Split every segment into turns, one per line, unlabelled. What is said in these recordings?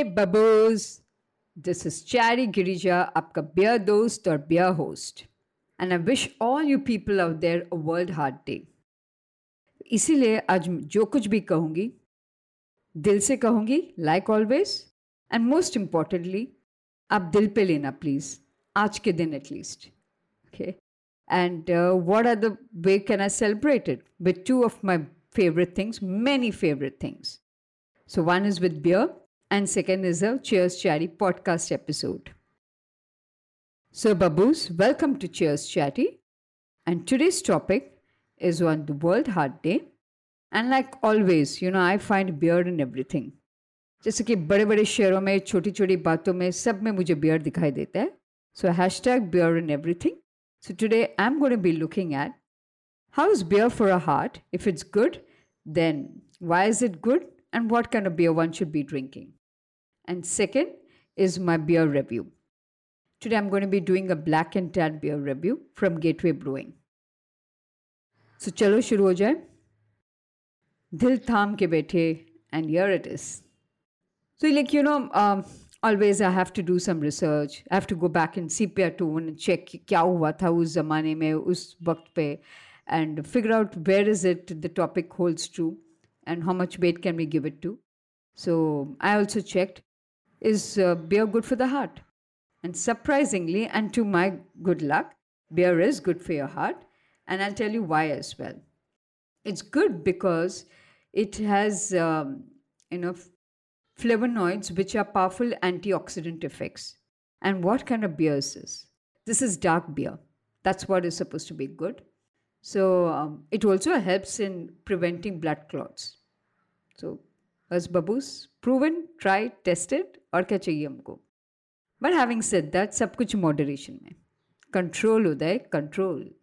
Hey babos! This is Chatty Girija, आपका beer दोस्त और beer host. And I wish all you people out there a world heart day. इसीलिए आज जो कुछ भी कहूँगी दिल से कहूँगी like always and most importantly आप दिल पे लेना प्लीज़ आज के दिन at least okay and what are the way can I celebrate it with two of my favourite things many favourite things so one is with beer and second is a Cheers Chatty podcast episode. So, Babus, welcome to Cheers Chatty. And today's topic is on the World Heart Day. And like always, you know, I find beer in everything. जैसे कि बड़े बड़े शहरों में छोटी छोटी बातों में सब में मुझे बियर दिखाई देता है so hash tag beer in everything so today I am going be looking eight how is beer for a heart? If it's good, then why is it good and what kind of beer one should be drinking? and second is my beer review. Today I'm going to be doing a black and tan beer review from Gateway Brewing. So chalo shuru ho jaye. Dil tham ke baithe and here it is. So like you know um, always I have to do some research. I have to go back in sepia tone and check क्या हुआ था उस ज़माने में उस वक्त पे and figure out where is it the topic holds true and how much weight can we give it to. So I also checked is uh, beer good for the heart? And surprisingly, and to my good luck, beer is good for your heart. And I'll tell you why as well. It's good because it has, um, you know, flavonoids which are powerful antioxidant effects. And what kind of beer is this? This is dark beer. That's what is supposed to be good. So um, it also helps in preventing blood clots. So as babus, proven, tried, tested, और क्या चाहिए हमको but having said that सब कुछ moderation में control Uday control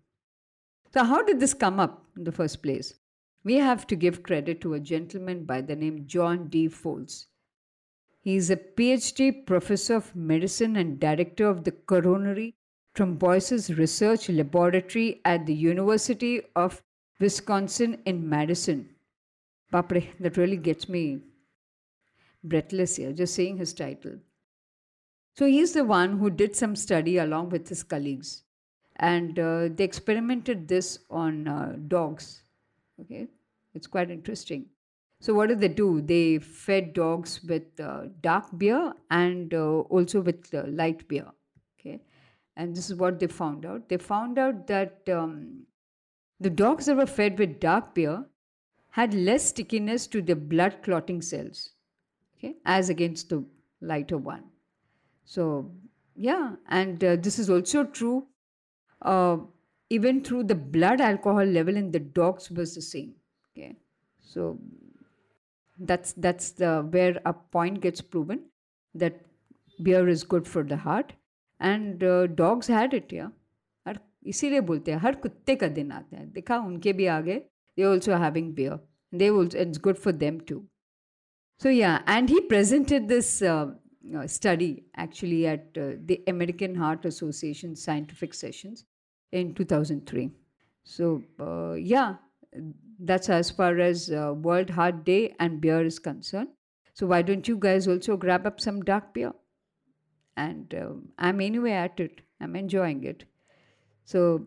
So how did this come up in the first place? We have to give credit to a gentleman by the name John D. Folds. He is a PhD professor of medicine and director of the coronary thrombosis research laboratory at the University of Wisconsin in Madison. Bapre, that really gets me breathless here, just saying his title. So he's the one who did some study along with his colleagues, and uh, they experimented this on uh, dogs. Okay, it's quite interesting. So what did they do? They fed dogs with uh, dark beer and uh, also with uh, light beer. Okay, and this is what they found out. They found out that um, the dogs that were fed with dark beer had less stickiness to the blood clotting cells okay, as against the lighter one. So, yeah, and uh, this is also true uh, even through the blood alcohol level in the dogs was the same. Okay, so that's that's the where a point gets proven that beer is good for the heart, and uh, dogs had it. Yeah, हर इसीलिए बोलते हैं हर कुत्ते का दिन आता है देखा उनके भी they also are having beer. They will, it's good for them too. So yeah, and he presented this uh, uh study actually at uh, the American Heart Association scientific sessions in 2003. So uh, yeah, that's as far as uh, World Heart Day and beer is concerned. So why don't you guys also grab up some dark beer? And uh, I'm anyway at it. I'm enjoying it. So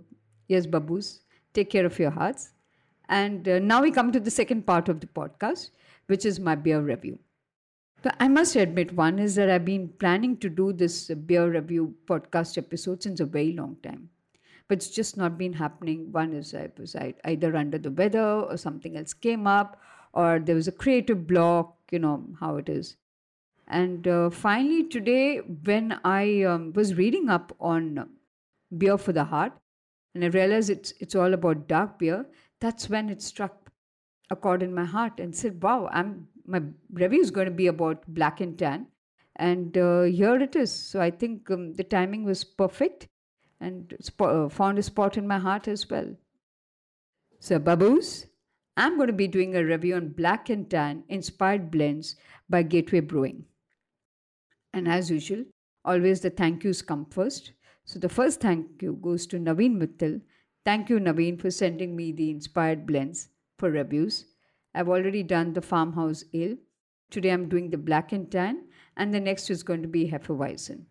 yes, babus, take care of your hearts. And uh, now we come to the second part of the podcast which is my beer review. So I must admit, one is that I've been planning to do this beer review podcast episode since a very long time, but it's just not been happening. One is I was either under the weather or something else came up, or there was a creative block. You know how it is. And uh, finally, today, when I um, was reading up on beer for the heart, and I realized it's it's all about dark beer, that's when it struck a chord in my heart and said, "Wow, I'm my review is going to be about black and tan." And uh, here it is. So I think um, the timing was perfect, and uh, found a spot in my heart as well. So, babus, I'm going to be doing a review on black and tan inspired blends by Gateway Brewing. And as usual, always the thank yous come first. So the first thank you goes to Naveen Mittal. Thank you, Naveen, for sending me the inspired blends for reviews. I've already done the farmhouse ale. Today I'm doing the black and tan and the next is going to be Hefeweizen.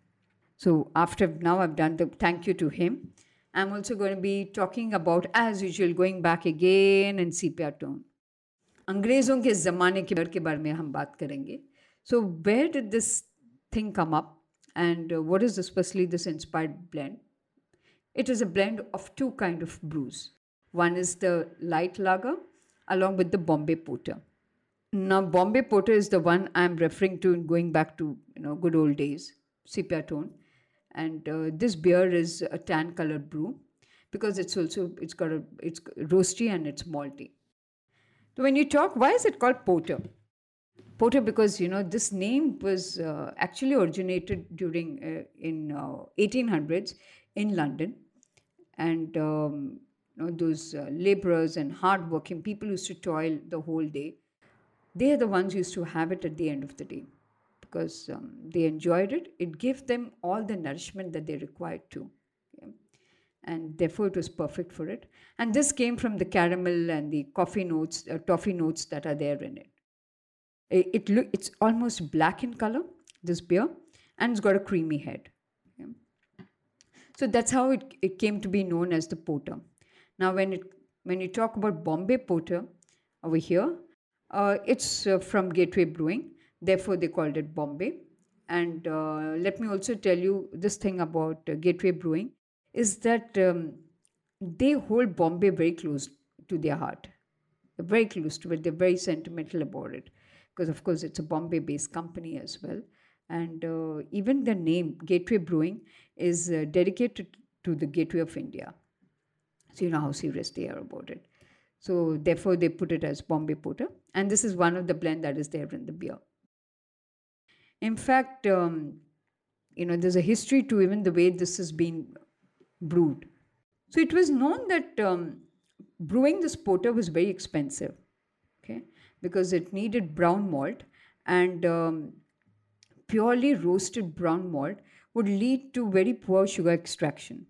So after now I've done the thank you to him. I'm also going to be talking about, as usual, going back again in sepia tone. अंग्रेज़ों के ज़माने के के बारे में हम बात करेंगे so where did this thing come up and what is specially this inspired blend it is a blend of two kind of brews. One is the light lager along with the bombay porter. Now bombay porter is the one i'm referring to in going back to you know good old days sepia tone. And uh, this beer is a tan colored brew because it's also it's got a it's roasty and it's malty. So when you talk, why is it called porter? Porter because you know this name was uh, actually originated during uh, in uh, 1800s in London, and um, you know, those uh, laborers and hardworking people used to toil the whole day. They are the ones who used to have it at the end of the day because um, they enjoyed it. It gave them all the nourishment that they required to and therefore it was perfect for it. And this came from the caramel and the coffee notes, uh, toffee notes that are there in it. It, it it's almost black in color, this beer, and it's got a creamy head. So that's how it, it came to be known as the porter. Now, when it when you talk about Bombay Porter over here, uh, it's uh, from Gateway Brewing. Therefore, they called it Bombay. And uh, let me also tell you this thing about uh, Gateway Brewing is that um, they hold Bombay very close to their heart. They're very close to it. They're very sentimental about it because, of course, it's a Bombay based company as well. And uh, even the name Gateway Brewing is uh, dedicated to the Gateway of India. So, you know how serious they are about it. So, therefore, they put it as Bombay Porter. And this is one of the blend that is there in the beer. In fact, um, you know, there's a history to even the way this has been brewed. So it was known that um, brewing this porter was very expensive, okay, because it needed brown malt and um, purely roasted brown malt would lead to very poor sugar extraction.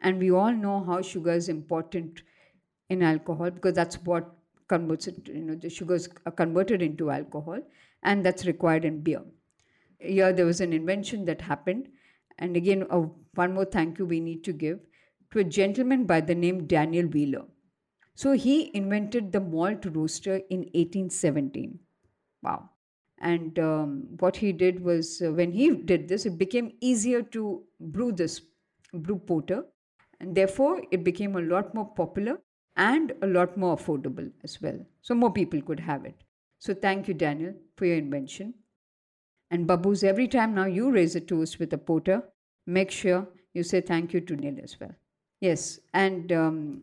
And we all know how sugar is important in alcohol because that's what converts it, you know, the sugars are converted into alcohol and that's required in beer. Here there was an invention that happened and again, uh, one more thank you we need to give to a gentleman by the name Daniel Wheeler. So he invented the malt roaster in 1817. Wow. And um, what he did was, uh, when he did this, it became easier to brew this, brew porter. And therefore, it became a lot more popular and a lot more affordable as well. So more people could have it. So thank you, Daniel, for your invention. And Babus, every time now you raise a toast with a porter, make sure you say thank you to Neil as well. Yes, and um,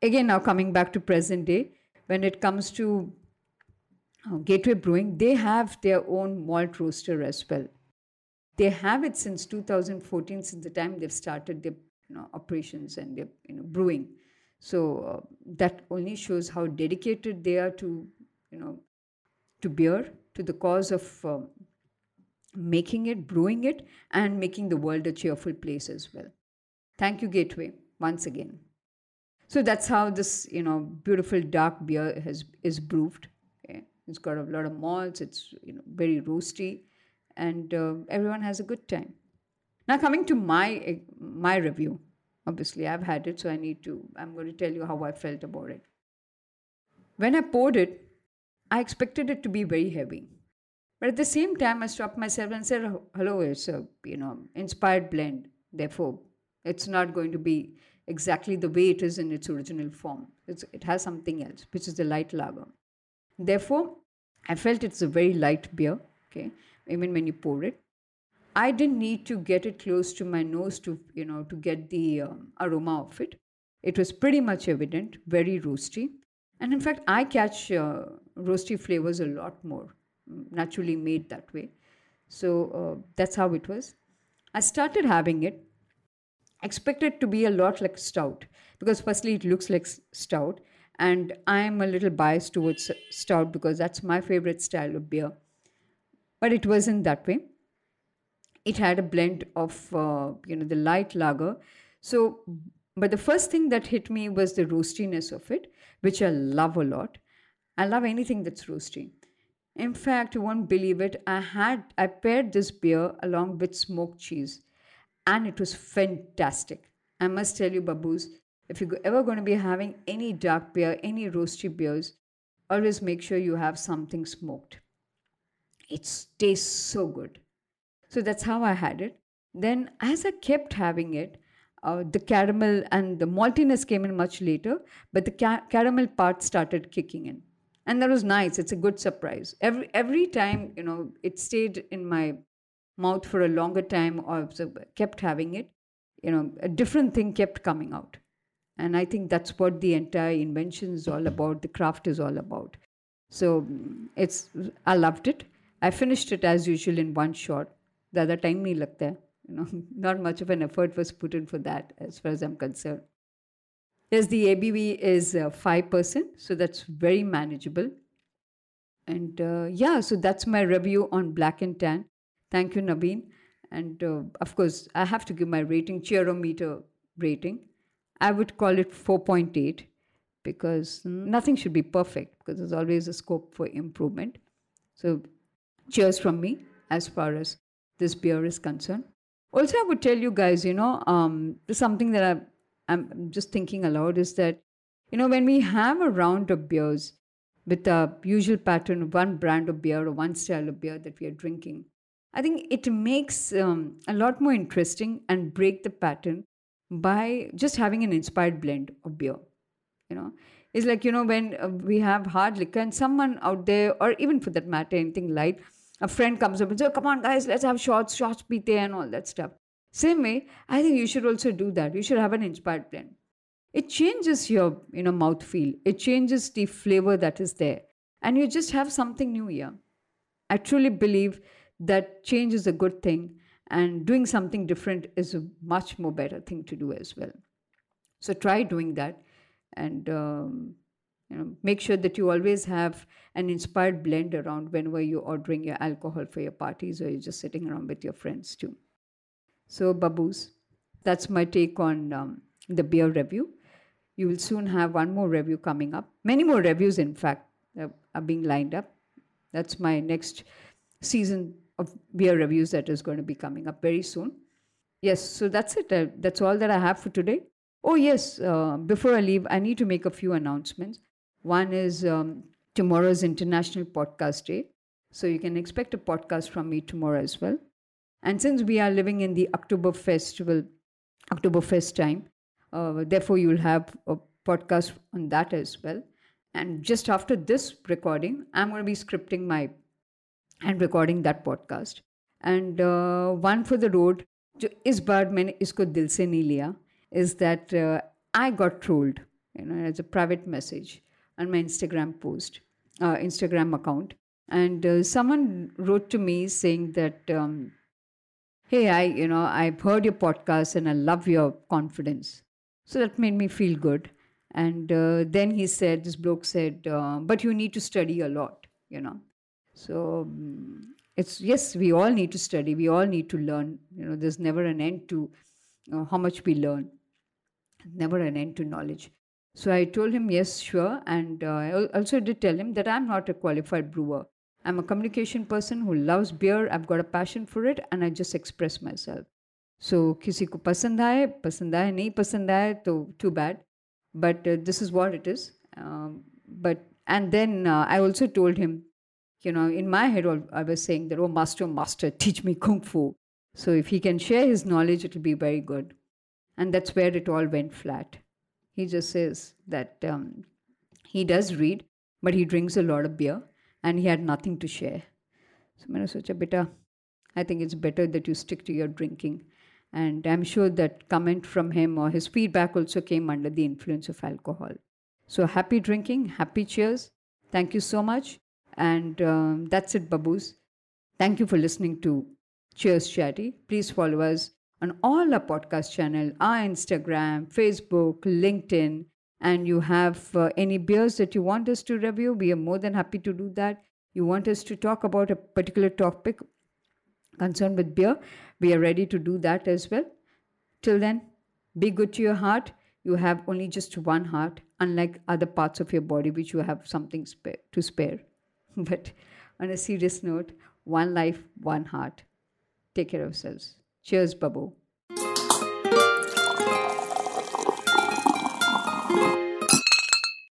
again, now coming back to present day, when it comes to uh, Gateway Brewing, they have their own malt roaster as well. They have it since 2014, since the time they've started their you know, operations and their you know, brewing. So uh, that only shows how dedicated they are to, you know, to beer, to the cause of um, making it, brewing it, and making the world a cheerful place as well. Thank you, Gateway, once again. So that's how this, you know, beautiful dark beer has is brewed. It's got a lot of malts. It's you know very roasty, and uh, everyone has a good time. Now coming to my my review, obviously I've had it, so I need to. I'm going to tell you how I felt about it. When I poured it, I expected it to be very heavy. But at the same time, I stopped myself and said, hello, it's a, you know, inspired blend. Therefore, it's not going to be exactly the way it is in its original form. It's, it has something else, which is the light lager. Therefore, I felt it's a very light beer, okay, even when you pour it. I didn't need to get it close to my nose to, you know, to get the um, aroma of it. It was pretty much evident, very roasty. And in fact, I catch uh, roasty flavors a lot more naturally made that way. So uh, that's how it was. I started having it. Expected to be a lot like stout because firstly it looks like stout, and I'm a little biased towards stout because that's my favorite style of beer. But it wasn't that way. It had a blend of uh, you know the light lager. So, but the first thing that hit me was the roastiness of it, which I love a lot. I love anything that's roasty In fact, you won't believe it. I had I paired this beer along with smoked cheese, and it was fantastic. I must tell you, Babus, if you're ever going to be having any dark beer, any roasty beers, always make sure you have something smoked. It tastes so good. So that's how I had it. Then, as I kept having it, uh, the caramel and the maltiness came in much later, but the ca- caramel part started kicking in, and that was nice. It's a good surprise. Every every time, you know, it stayed in my mouth for a longer time, or kept having it. You know, a different thing kept coming out, and I think that's what the entire invention is all about, the craft is all about. So mm, it's I loved it. I finished it as usual in one shot. The other time me lagta hai. You know, not much of an effort was put in for that as far as I'm concerned. Yes, the ABV is uh, 5%, so that's very manageable. And uh, yeah, so that's my review on Black and Tan. Thank you, Naveen. And uh, of course, I have to give my rating, cheerometer rating. I would call it 4.8 because nothing should be perfect because there's always a scope for improvement. So, cheers from me as far as this beer is concerned. Also, I would tell you guys, you know, um, something that I, I'm just thinking aloud is that, you know, when we have a round of beers with a usual pattern of one brand of beer or one style of beer that we are drinking, I think it makes um, a lot more interesting and break the pattern by just having an inspired blend of beer. You know, it's like, you know, when uh, we have hard liquor and someone out there, or even for that matter, anything light, a friend comes up and says, Come on, guys, let's have shots, shots, pite, and all that stuff. Same way, I think you should also do that. You should have an inspired blend. It changes your you know mouth feel. It changes the flavor that is there, and you just have something new here. I truly believe that change is a good thing, and doing something different is a much more better thing to do as well. So try doing that, and um, you know, make sure that you always have an inspired blend around whenever you're ordering your alcohol for your parties or you're just sitting around with your friends too. So, Babus, that's my take on um, the beer review. You will soon have one more review coming up. Many more reviews, in fact, uh, are being lined up. That's my next season of beer reviews that is going to be coming up very soon. Yes, so that's it. Uh, that's all that I have for today. Oh, yes, uh, before I leave, I need to make a few announcements. One is um, tomorrow's International Podcast Day. So you can expect a podcast from me tomorrow as well. And since we are living in the October Festival, October Oktoberfest time, uh, therefore you'll have a podcast on that as well. And just after this recording, I'm going to be scripting my and recording that podcast. And uh, one for the road, जो इस बार मैंने इसको दिल से नहीं लिया is that uh, I got trolled, you know, as a private message on my Instagram post, uh, Instagram account. And uh, someone wrote to me saying that, um, hey, I, you know, I've heard your podcast and I love your confidence. So that made me feel good. And uh, then he said, this bloke said, uh, but you need to study a lot, you know. So um, it's, yes, we all need to study. We all need to learn. You know, there's never an end to uh, how much we learn. Never an end to knowledge. So I told him, yes, sure. And uh, I also did tell him that I'm not a qualified brewer. I'm a communication person who loves beer. I've got a passion for it and I just express myself. So किसी को पसंद आए पसंद आए नहीं पसंद आए तो too bad. But uh, this is what it is. Um, but and then uh, I also told him, you know, in my head I was saying that oh master master teach me kung fu. So if he can share his knowledge, it will be very good. And that's where it all went flat. He just says that um, he does read, but he drinks a lot of beer and he had nothing to share. So I socha, beta, I think it's better that you stick to your drinking. And I'm sure that comment from him or his feedback also came under the influence of alcohol. So happy drinking, happy cheers. Thank you so much. And um, that's it, Babus. Thank you for listening to Cheers Chatty. Please follow us on all our podcast channel, our Instagram, Facebook, LinkedIn, and you have uh, any beers that you want us to review, we are more than happy to do that. You want us to talk about a particular topic concerned with beer, we are ready to do that as well. Till then, be good to your heart. You have only just one heart, unlike other parts of your body which you have something to spare. But on a serious note, one life, one heart. Take care of yourselves. Cheers, Babu.